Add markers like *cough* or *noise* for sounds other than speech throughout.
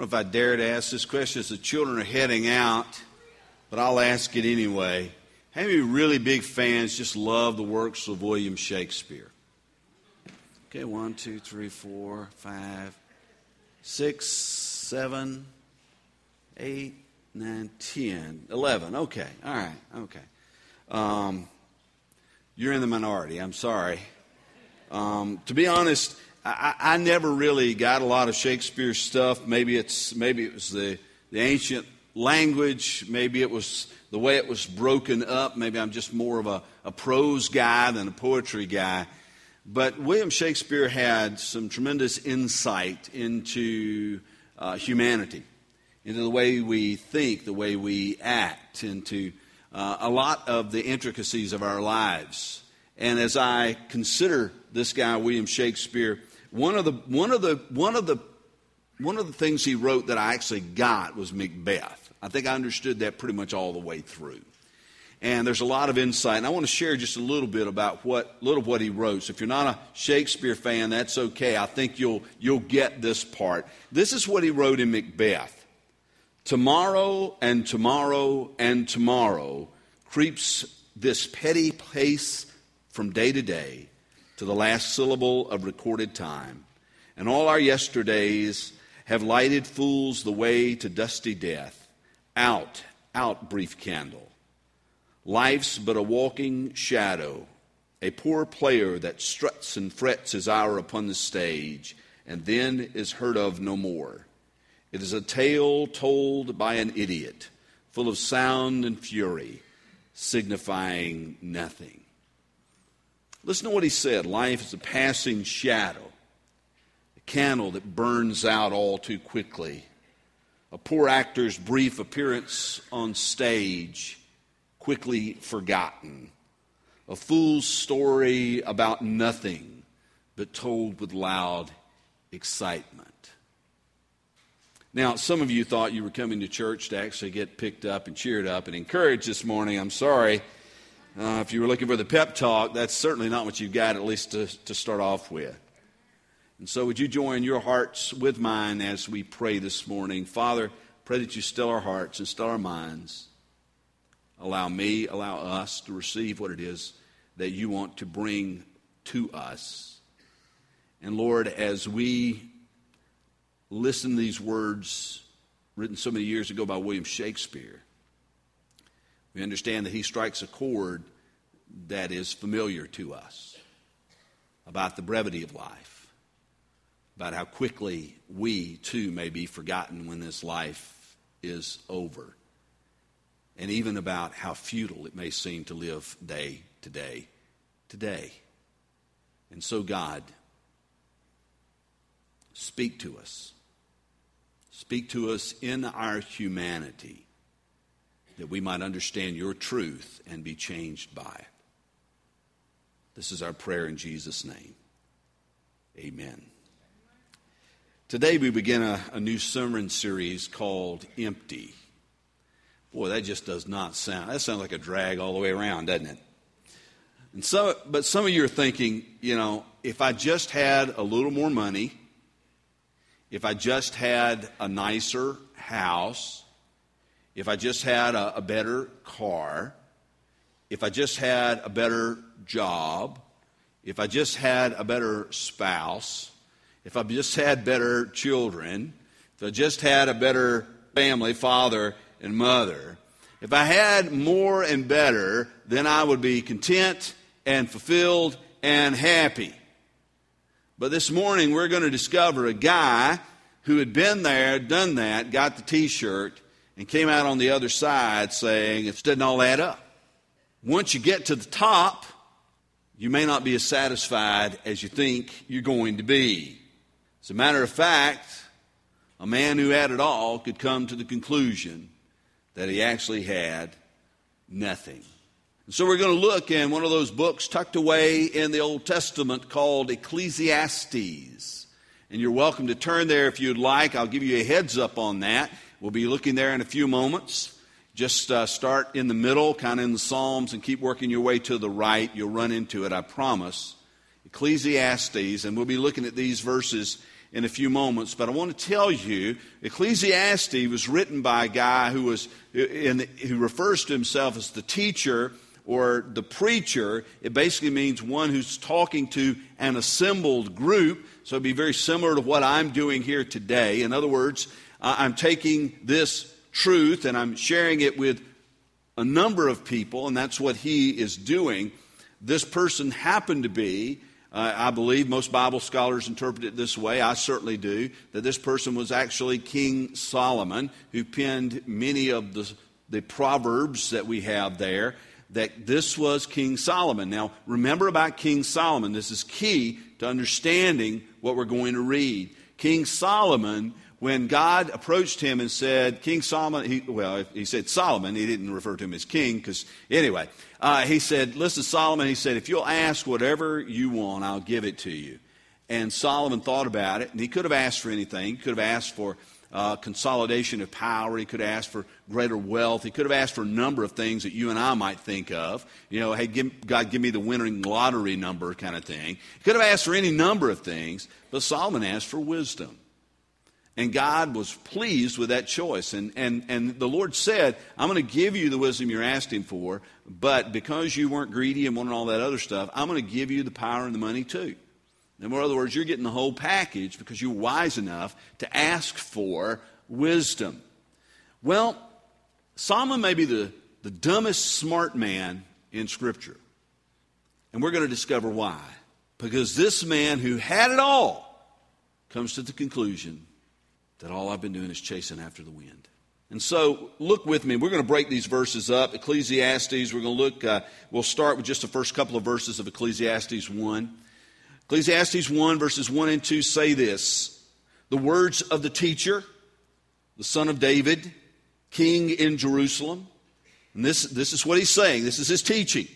don't know if I dare to ask this question as the children are heading out, but I'll ask it anyway. How many really big fans just love the works of William Shakespeare? Okay, one, two, three, four, five, six, seven, eight, nine, ten, eleven. Okay, all right, okay. Um, you're in the minority. I'm sorry. Um, to be honest, I, I, never really got a lot of Shakespeare stuff. Maybe it's maybe it was the the ancient language. Maybe it was the way it was broken up. Maybe I'm just more of a, a prose guy than a poetry guy. But William Shakespeare had some tremendous insight into uh, humanity, into the way we think, the way we act, into uh, a lot of the intricacies of our lives. And as I consider this guy, William Shakespeare, one of the, one of the, one of the, one of the things he wrote that I actually got was Macbeth. I think I understood that pretty much all the way through. And there's a lot of insight. And I want to share just a little bit about what little what he wrote. So if you're not a Shakespeare fan, that's okay. I think you'll you'll get this part. This is what he wrote in Macbeth. Tomorrow and tomorrow and tomorrow creeps this petty pace from day to day to the last syllable of recorded time. And all our yesterdays have lighted fools the way to dusty death. Out, out, brief candle. Life's but a walking shadow, a poor player that struts and frets his hour upon the stage, and then is heard of no more. It is a tale told by an idiot, full of sound and fury, signifying nothing. Listen to what he said life is a passing shadow, a candle that burns out all too quickly, a poor actor's brief appearance on stage quickly forgotten. A fool's story about nothing, but told with loud excitement. Now, some of you thought you were coming to church to actually get picked up and cheered up and encouraged this morning. I'm sorry. Uh, if you were looking for the pep talk, that's certainly not what you've got, at least to, to start off with. And so, would you join your hearts with mine as we pray this morning? Father, pray that you still our hearts and still our minds Allow me, allow us to receive what it is that you want to bring to us. And Lord, as we listen to these words written so many years ago by William Shakespeare, we understand that he strikes a chord that is familiar to us about the brevity of life, about how quickly we too may be forgotten when this life is over and even about how futile it may seem to live day to day today. And so, God, speak to us. Speak to us in our humanity that we might understand your truth and be changed by it. This is our prayer in Jesus' name. Amen. Today we begin a, a new sermon series called Empty. Boy, that just does not sound, that sounds like a drag all the way around, doesn't it? And so, but some of you are thinking, you know, if I just had a little more money, if I just had a nicer house, if I just had a, a better car, if I just had a better job, if I just had a better spouse, if I just had better children, if I just had a better family, father and mother. If I had more and better, then I would be content and fulfilled and happy. But this morning we're going to discover a guy who had been there, done that, got the t shirt, and came out on the other side saying, it doesn't all add up. Once you get to the top, you may not be as satisfied as you think you're going to be. As a matter of fact, a man who had it all could come to the conclusion that he actually had nothing. And so we're going to look in one of those books tucked away in the Old Testament called Ecclesiastes. And you're welcome to turn there if you'd like. I'll give you a heads up on that. We'll be looking there in a few moments. Just uh, start in the middle, kind of in the Psalms, and keep working your way to the right. You'll run into it, I promise. Ecclesiastes, and we'll be looking at these verses in a few moments, but I want to tell you Ecclesiastes was written by a guy who was in, who refers to himself as the teacher or the preacher. It basically means one who's talking to an assembled group. So it'd be very similar to what I'm doing here today. In other words, I'm taking this truth and I'm sharing it with a number of people, and that's what he is doing. This person happened to be uh, I believe most Bible scholars interpret it this way. I certainly do. That this person was actually King Solomon, who penned many of the, the proverbs that we have there. That this was King Solomon. Now, remember about King Solomon. This is key to understanding what we're going to read. King Solomon when God approached him and said, King Solomon, he, well, he said Solomon, he didn't refer to him as king, because anyway, uh, he said, Listen, Solomon, he said, if you'll ask whatever you want, I'll give it to you. And Solomon thought about it, and he could have asked for anything. He could have asked for uh, consolidation of power. He could have asked for greater wealth. He could have asked for a number of things that you and I might think of. You know, hey, give, God, give me the winning lottery number kind of thing. He could have asked for any number of things, but Solomon asked for wisdom. And God was pleased with that choice. And, and, and the Lord said, I'm going to give you the wisdom you're asking for, but because you weren't greedy and wanted all that other stuff, I'm going to give you the power and the money too. In other words, you're getting the whole package because you're wise enough to ask for wisdom. Well, Solomon may be the, the dumbest smart man in Scripture. And we're going to discover why. Because this man who had it all comes to the conclusion that all I've been doing is chasing after the wind. And so, look with me. We're going to break these verses up. Ecclesiastes, we're going to look, uh, we'll start with just the first couple of verses of Ecclesiastes 1. Ecclesiastes 1, verses 1 and 2 say this The words of the teacher, the son of David, king in Jerusalem. And this, this is what he's saying, this is his teaching.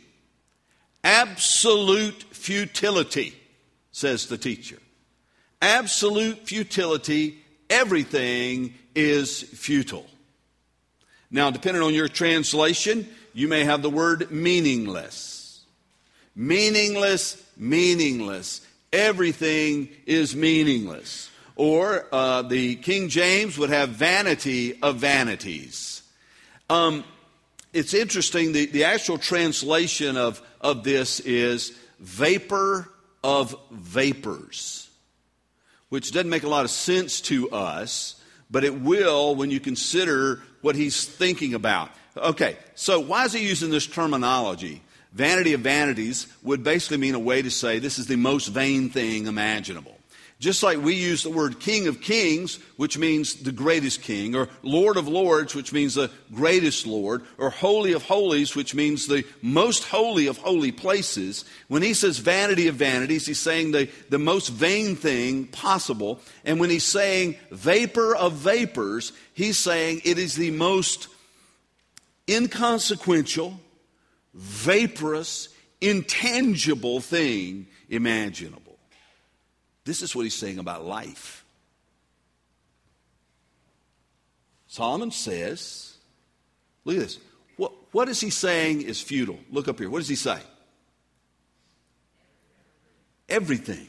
Absolute futility, says the teacher. Absolute futility everything is futile. Now, depending on your translation, you may have the word meaningless. Meaningless, meaningless. Everything is meaningless. Or uh, the King James would have vanity of vanities. Um, it's interesting, the, the actual translation of, of this is vapor of vapors which doesn't make a lot of sense to us, but it will when you consider what he's thinking about. Okay, so why is he using this terminology? Vanity of vanities would basically mean a way to say this is the most vain thing imaginable. Just like we use the word King of Kings, which means the greatest king, or Lord of Lords, which means the greatest Lord, or Holy of Holies, which means the most holy of holy places, when he says vanity of vanities, he's saying the, the most vain thing possible. And when he's saying vapor of vapors, he's saying it is the most inconsequential, vaporous, intangible thing imaginable. This is what he's saying about life. Solomon says, look at this. What, what is he saying is futile? Look up here. What does he say? Everything.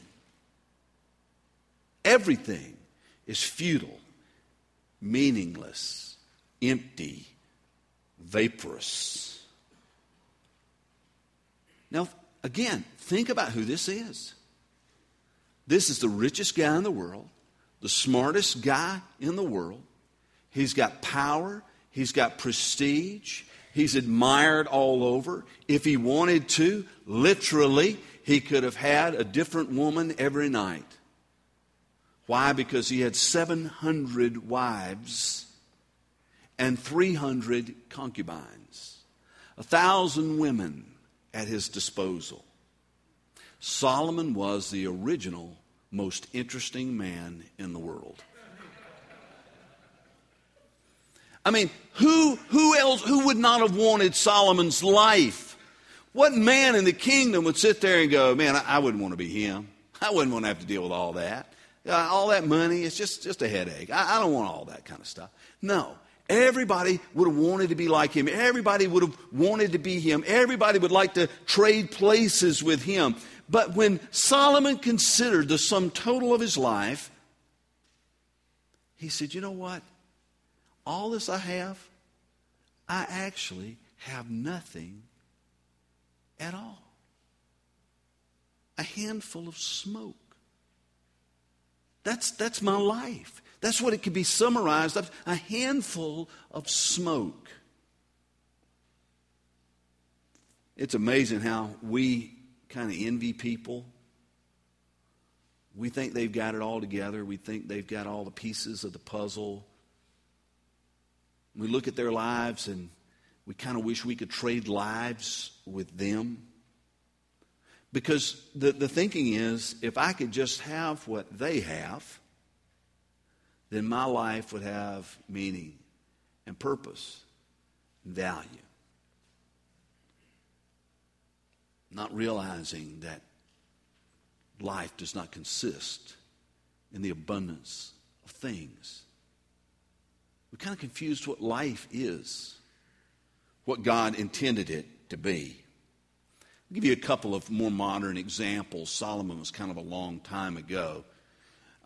Everything is futile, meaningless, empty, vaporous. Now, again, think about who this is. This is the richest guy in the world, the smartest guy in the world. He's got power, he's got prestige, he's admired all over. If he wanted to, literally, he could have had a different woman every night. Why? Because he had 700 wives and 300 concubines, a thousand women at his disposal. Solomon was the original most interesting man in the world. I mean, who, who else, who would not have wanted Solomon's life? What man in the kingdom would sit there and go, man, I, I wouldn't want to be him. I wouldn't want to have to deal with all that. Uh, all that money, it's just, just a headache. I, I don't want all that kind of stuff. No. Everybody would have wanted to be like him. Everybody would have wanted to be him. Everybody would like to trade places with him. But when Solomon considered the sum total of his life, he said, You know what? All this I have, I actually have nothing at all. A handful of smoke. That's, that's my life. That's what it could be summarized up a handful of smoke. It's amazing how we kind of envy people. We think they've got it all together. We think they've got all the pieces of the puzzle. We look at their lives and we kind of wish we could trade lives with them. Because the, the thinking is if I could just have what they have, then my life would have meaning and purpose and value. Not realizing that life does not consist in the abundance of things. We're kind of confused what life is, what God intended it to be. I'll give you a couple of more modern examples. Solomon was kind of a long time ago.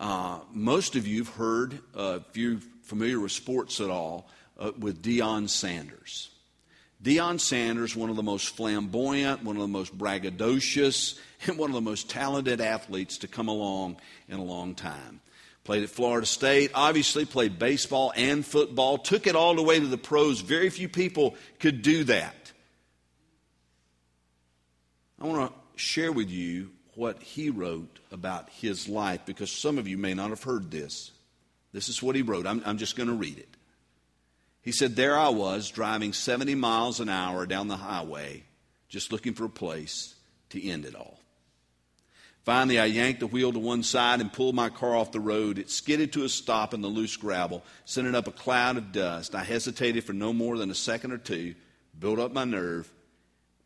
Uh, most of you have heard, uh, if you're familiar with sports at all, uh, with Deion Sanders. Deion Sanders, one of the most flamboyant, one of the most braggadocious, *laughs* and one of the most talented athletes to come along in a long time. Played at Florida State, obviously played baseball and football, took it all the way to the pros. Very few people could do that. I want to share with you what he wrote about his life because some of you may not have heard this. This is what he wrote. I'm, I'm just going to read it. He said, There I was driving 70 miles an hour down the highway, just looking for a place to end it all. Finally, I yanked the wheel to one side and pulled my car off the road. It skidded to a stop in the loose gravel, sending up a cloud of dust. I hesitated for no more than a second or two, built up my nerve,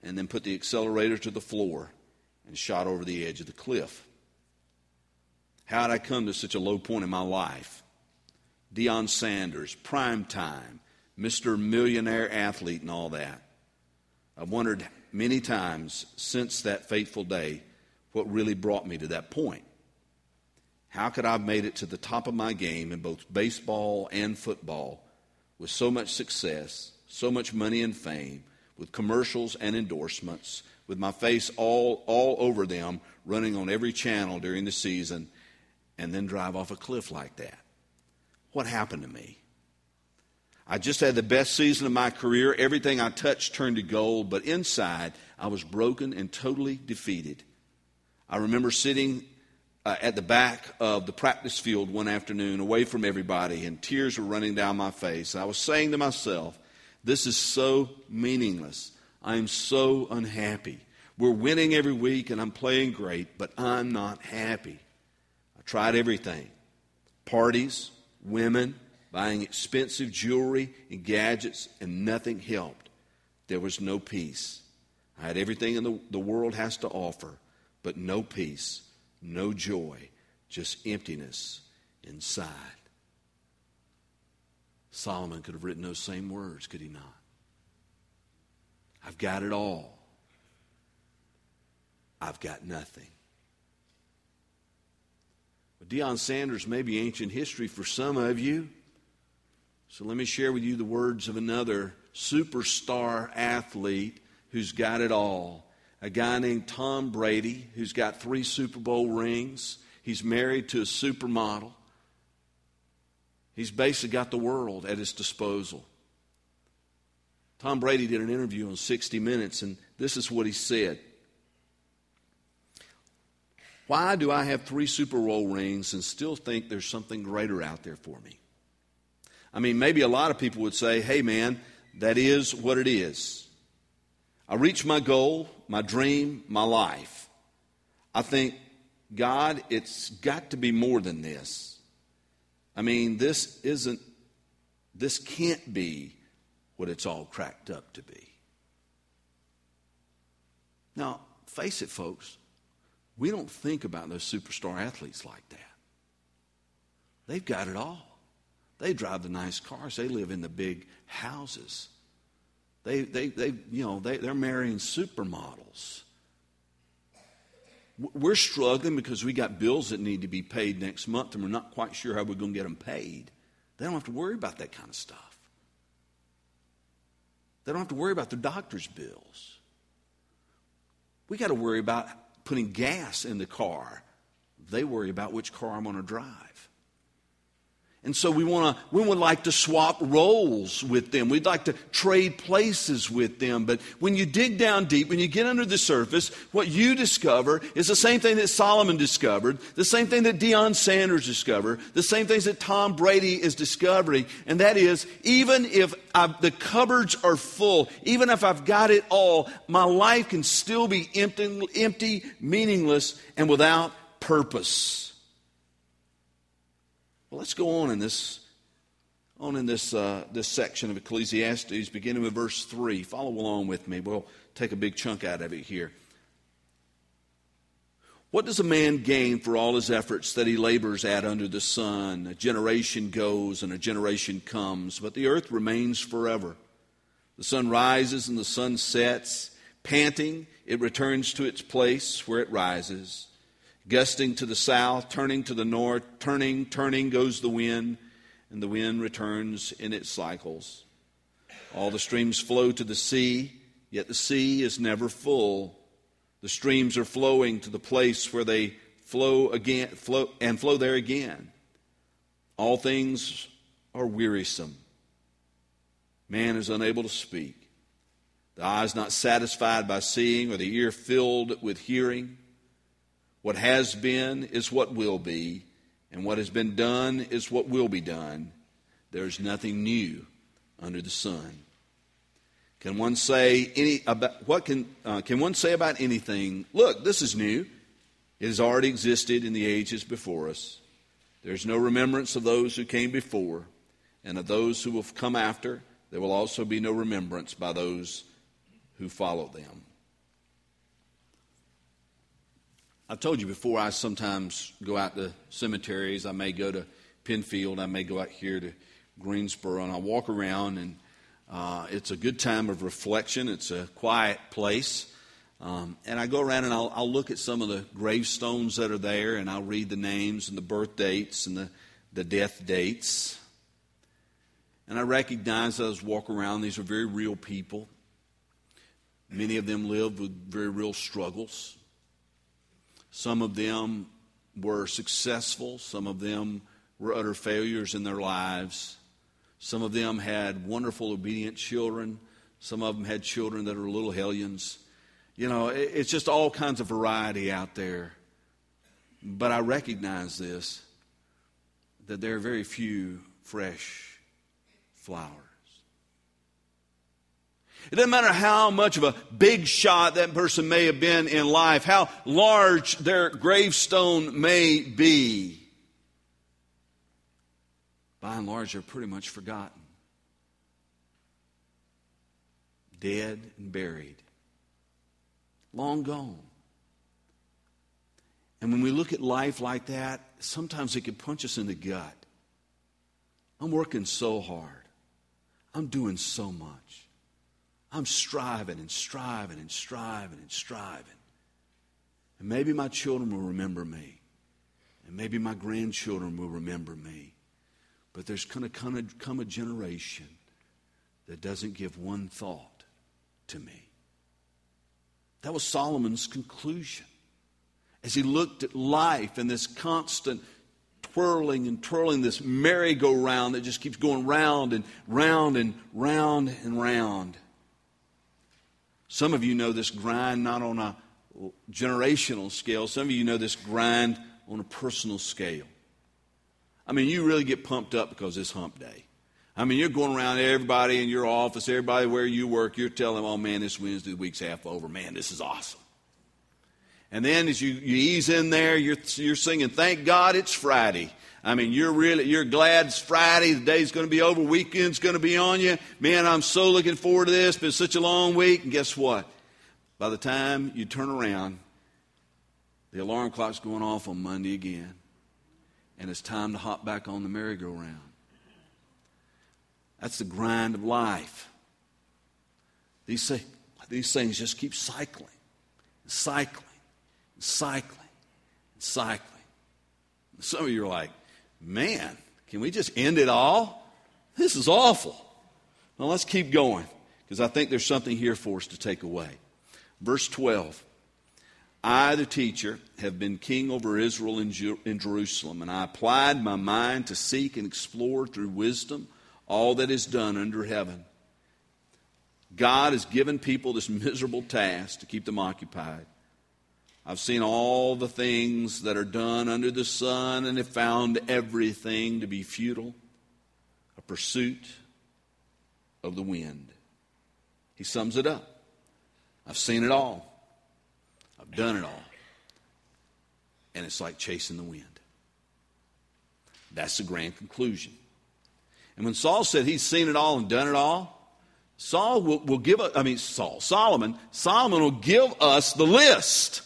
and then put the accelerator to the floor and shot over the edge of the cliff. How had I come to such a low point in my life? Deion Sanders, prime time, Mr. Millionaire athlete, and all that. I've wondered many times since that fateful day what really brought me to that point. How could I have made it to the top of my game in both baseball and football with so much success, so much money and fame, with commercials and endorsements, with my face all, all over them, running on every channel during the season, and then drive off a cliff like that? What happened to me? I just had the best season of my career. Everything I touched turned to gold, but inside, I was broken and totally defeated. I remember sitting uh, at the back of the practice field one afternoon, away from everybody, and tears were running down my face. I was saying to myself, This is so meaningless. I am so unhappy. We're winning every week and I'm playing great, but I'm not happy. I tried everything parties, women, buying expensive jewelry and gadgets, and nothing helped. There was no peace. I had everything in the, the world has to offer, but no peace, no joy, just emptiness inside. Solomon could have written those same words, could he not? I've got it all. I've got nothing. Well, Deion Sanders may be ancient history for some of you. So let me share with you the words of another superstar athlete who's got it all. A guy named Tom Brady, who's got three Super Bowl rings. He's married to a supermodel. He's basically got the world at his disposal. Tom Brady did an interview on 60 Minutes, and this is what he said. Why do I have three Super Bowl rings and still think there's something greater out there for me? I mean, maybe a lot of people would say, hey, man, that is what it is. I reached my goal, my dream, my life. I think, God, it's got to be more than this. I mean, this isn't, this can't be what it's all cracked up to be. Now, face it, folks, we don't think about those superstar athletes like that. They've got it all. They drive the nice cars. They live in the big houses. They, they, they you know, they, they're marrying supermodels. We're struggling because we got bills that need to be paid next month and we're not quite sure how we're going to get them paid. They don't have to worry about that kind of stuff. They don't have to worry about their doctor's bills. We got to worry about putting gas in the car. They worry about which car I'm going to drive. And so we want to, we would like to swap roles with them. We'd like to trade places with them. But when you dig down deep, when you get under the surface, what you discover is the same thing that Solomon discovered, the same thing that Deion Sanders discovered, the same things that Tom Brady is discovering. And that is, even if I've, the cupboards are full, even if I've got it all, my life can still be empty, empty meaningless, and without purpose. Well, let's go on in this on in this uh, this section of Ecclesiastes, beginning with verse three. Follow along with me. We'll take a big chunk out of it here. What does a man gain for all his efforts that he labors at under the sun? A generation goes and a generation comes, but the earth remains forever. The sun rises and the sun sets. Panting, it returns to its place where it rises gusting to the south, turning to the north, turning, turning goes the wind, and the wind returns in its cycles. All the streams flow to the sea, yet the sea is never full. The streams are flowing to the place where they flow again, flow and flow there again. All things are wearisome. Man is unable to speak. The eye is not satisfied by seeing, or the ear filled with hearing. What has been is what will be, and what has been done is what will be done. There is nothing new under the sun. Can one say any about what can uh, can one say about anything? Look, this is new. It has already existed in the ages before us. There's no remembrance of those who came before, and of those who will come after. There will also be no remembrance by those who follow them. I've told you before, I sometimes go out to cemeteries. I may go to Penfield. I may go out here to Greensboro, and I walk around, and uh, it's a good time of reflection. It's a quiet place. Um, and I go around and I'll, I'll, look at some of the gravestones that are there, and I'll read the names and the birth dates and the, the death dates. And I recognize as I walk around, these are very real people. Many of them live with very real struggles. Some of them were successful, some of them were utter failures in their lives. Some of them had wonderful, obedient children. Some of them had children that are little hellions. You know, it's just all kinds of variety out there. But I recognize this that there are very few fresh flowers. It doesn't matter how much of a big shot that person may have been in life, how large their gravestone may be. By and large, they're pretty much forgotten. Dead and buried. Long gone. And when we look at life like that, sometimes it can punch us in the gut. I'm working so hard. I'm doing so much. I'm striving and striving and striving and striving. And maybe my children will remember me. And maybe my grandchildren will remember me. But there's going to come a generation that doesn't give one thought to me. That was Solomon's conclusion. As he looked at life and this constant twirling and twirling, this merry-go-round that just keeps going round and round and round and round. Some of you know this grind not on a generational scale, some of you know this grind on a personal scale. I mean, you really get pumped up because it's hump day. I mean, you're going around everybody in your office, everybody where you work, you're telling them, oh man, this Wednesday, the week's half over. Man, this is awesome. And then as you, you ease in there, you're, you're singing, thank God it's Friday. I mean, you're really, you're glad it's Friday. The day's going to be over. Weekend's going to be on you. Man, I'm so looking forward to this. Been such a long week. And guess what? By the time you turn around, the alarm clock's going off on Monday again. And it's time to hop back on the merry-go-round. That's the grind of life. These, these things just keep cycling, cycling, cycling, cycling. Some of you are like, man, can we just end it all? This is awful. Well, let's keep going because I think there's something here for us to take away. Verse 12 I, the teacher, have been king over Israel Jer- in Jerusalem, and I applied my mind to seek and explore through wisdom all that is done under heaven. God has given people this miserable task to keep them occupied. I've seen all the things that are done under the sun and have found everything to be futile, a pursuit of the wind. He sums it up. I've seen it all. I've done it all. And it's like chasing the wind. That's the grand conclusion. And when Saul said he's seen it all and done it all, Saul will, will give us, I mean, Saul, Solomon, Solomon will give us the list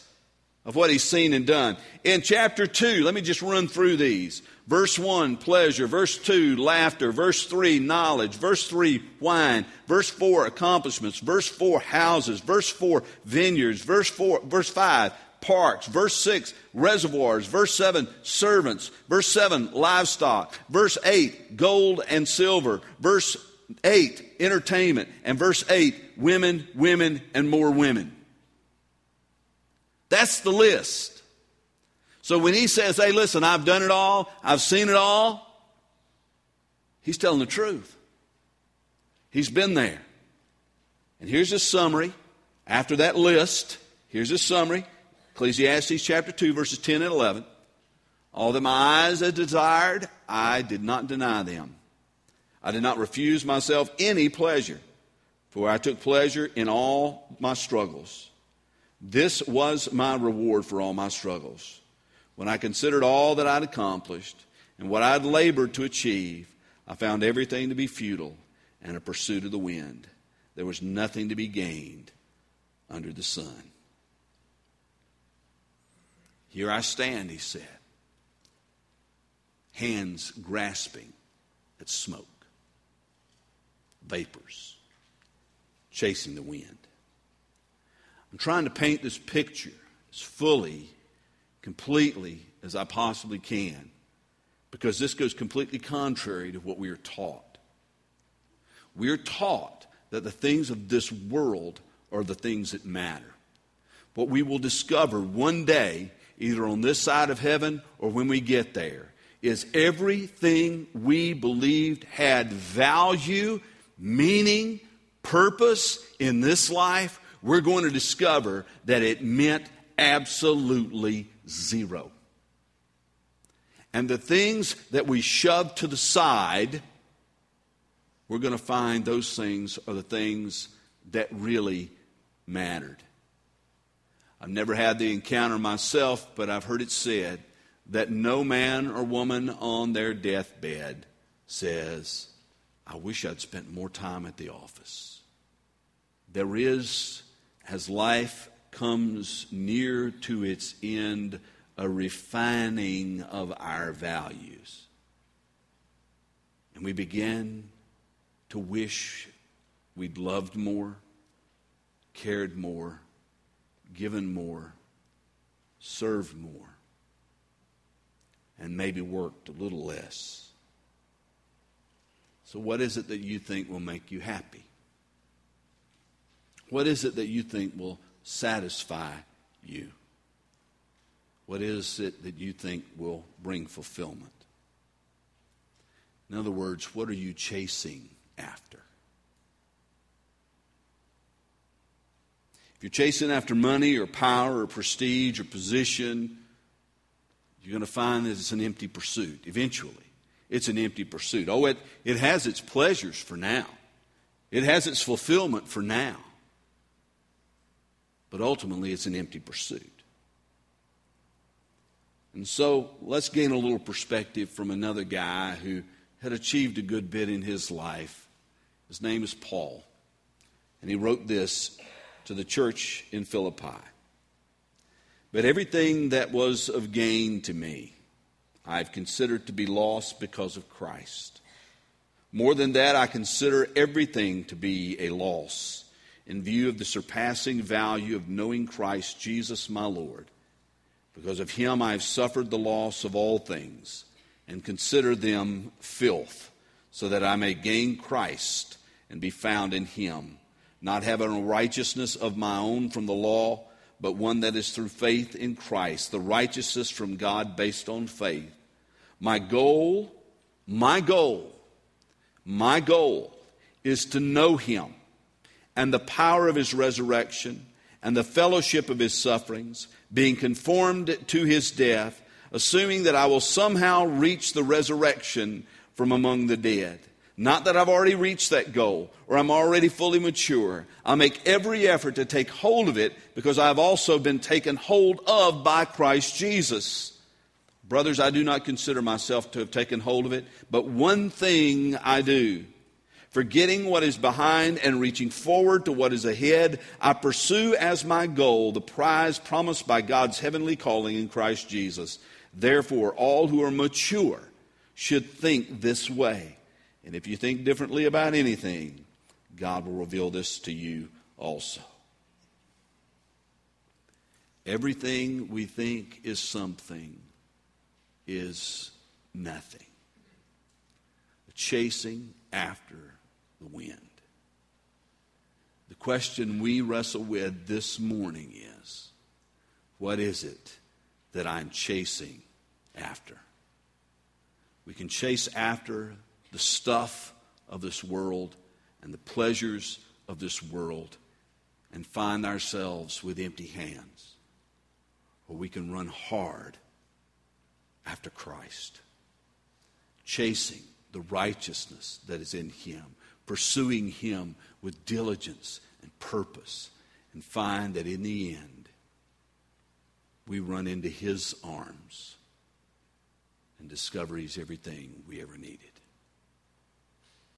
of what he's seen and done. In chapter 2, let me just run through these. Verse 1, pleasure. Verse 2, laughter. Verse 3, knowledge. Verse 3, wine. Verse 4, accomplishments. Verse 4, houses. Verse 4, vineyards. Verse 4, verse 5, parks. Verse 6, reservoirs. Verse 7, servants. Verse 7, livestock. Verse 8, gold and silver. Verse 8, entertainment. And verse 8, women, women, and more women. That's the list. So when he says, hey, listen, I've done it all, I've seen it all, he's telling the truth. He's been there. And here's a summary. After that list, here's a summary Ecclesiastes chapter 2, verses 10 and 11. All that my eyes had desired, I did not deny them. I did not refuse myself any pleasure, for I took pleasure in all my struggles. This was my reward for all my struggles. When I considered all that I'd accomplished and what I'd labored to achieve, I found everything to be futile and a pursuit of the wind. There was nothing to be gained under the sun. Here I stand, he said, hands grasping at smoke, vapors, chasing the wind. I'm trying to paint this picture as fully, completely as I possibly can because this goes completely contrary to what we are taught. We are taught that the things of this world are the things that matter. What we will discover one day, either on this side of heaven or when we get there, is everything we believed had value, meaning, purpose in this life we're going to discover that it meant absolutely zero. And the things that we shoved to the side, we're going to find those things are the things that really mattered. I've never had the encounter myself, but I've heard it said that no man or woman on their deathbed says, I wish I'd spent more time at the office. There is as life comes near to its end, a refining of our values. And we begin to wish we'd loved more, cared more, given more, served more, and maybe worked a little less. So, what is it that you think will make you happy? What is it that you think will satisfy you? What is it that you think will bring fulfillment? In other words, what are you chasing after? If you're chasing after money or power or prestige or position, you're going to find that it's an empty pursuit. Eventually, it's an empty pursuit. Oh, it, it has its pleasures for now, it has its fulfillment for now but ultimately it's an empty pursuit. And so let's gain a little perspective from another guy who had achieved a good bit in his life. His name is Paul. And he wrote this to the church in Philippi. But everything that was of gain to me, I've considered to be lost because of Christ. More than that, I consider everything to be a loss in view of the surpassing value of knowing Christ Jesus my Lord, Because of him I have suffered the loss of all things and consider them filth, so that I may gain Christ and be found in him, not having a righteousness of my own from the law, but one that is through faith in Christ, the righteousness from God based on faith. My goal, my goal, my goal is to know him and the power of his resurrection and the fellowship of his sufferings, being conformed to his death, assuming that I will somehow reach the resurrection from among the dead. Not that I've already reached that goal or I'm already fully mature. I'll make every effort to take hold of it because I've also been taken hold of by Christ Jesus. Brothers, I do not consider myself to have taken hold of it, but one thing I do. Forgetting what is behind and reaching forward to what is ahead, I pursue as my goal the prize promised by God's heavenly calling in Christ Jesus. Therefore, all who are mature should think this way. And if you think differently about anything, God will reveal this to you also. Everything we think is something is nothing. Chasing after the wind. The question we wrestle with this morning is what is it that I'm chasing after? We can chase after the stuff of this world and the pleasures of this world and find ourselves with empty hands. Or we can run hard after Christ, chasing the righteousness that is in Him pursuing Him with diligence and purpose, and find that in the end, we run into His arms and discover He's everything we ever needed.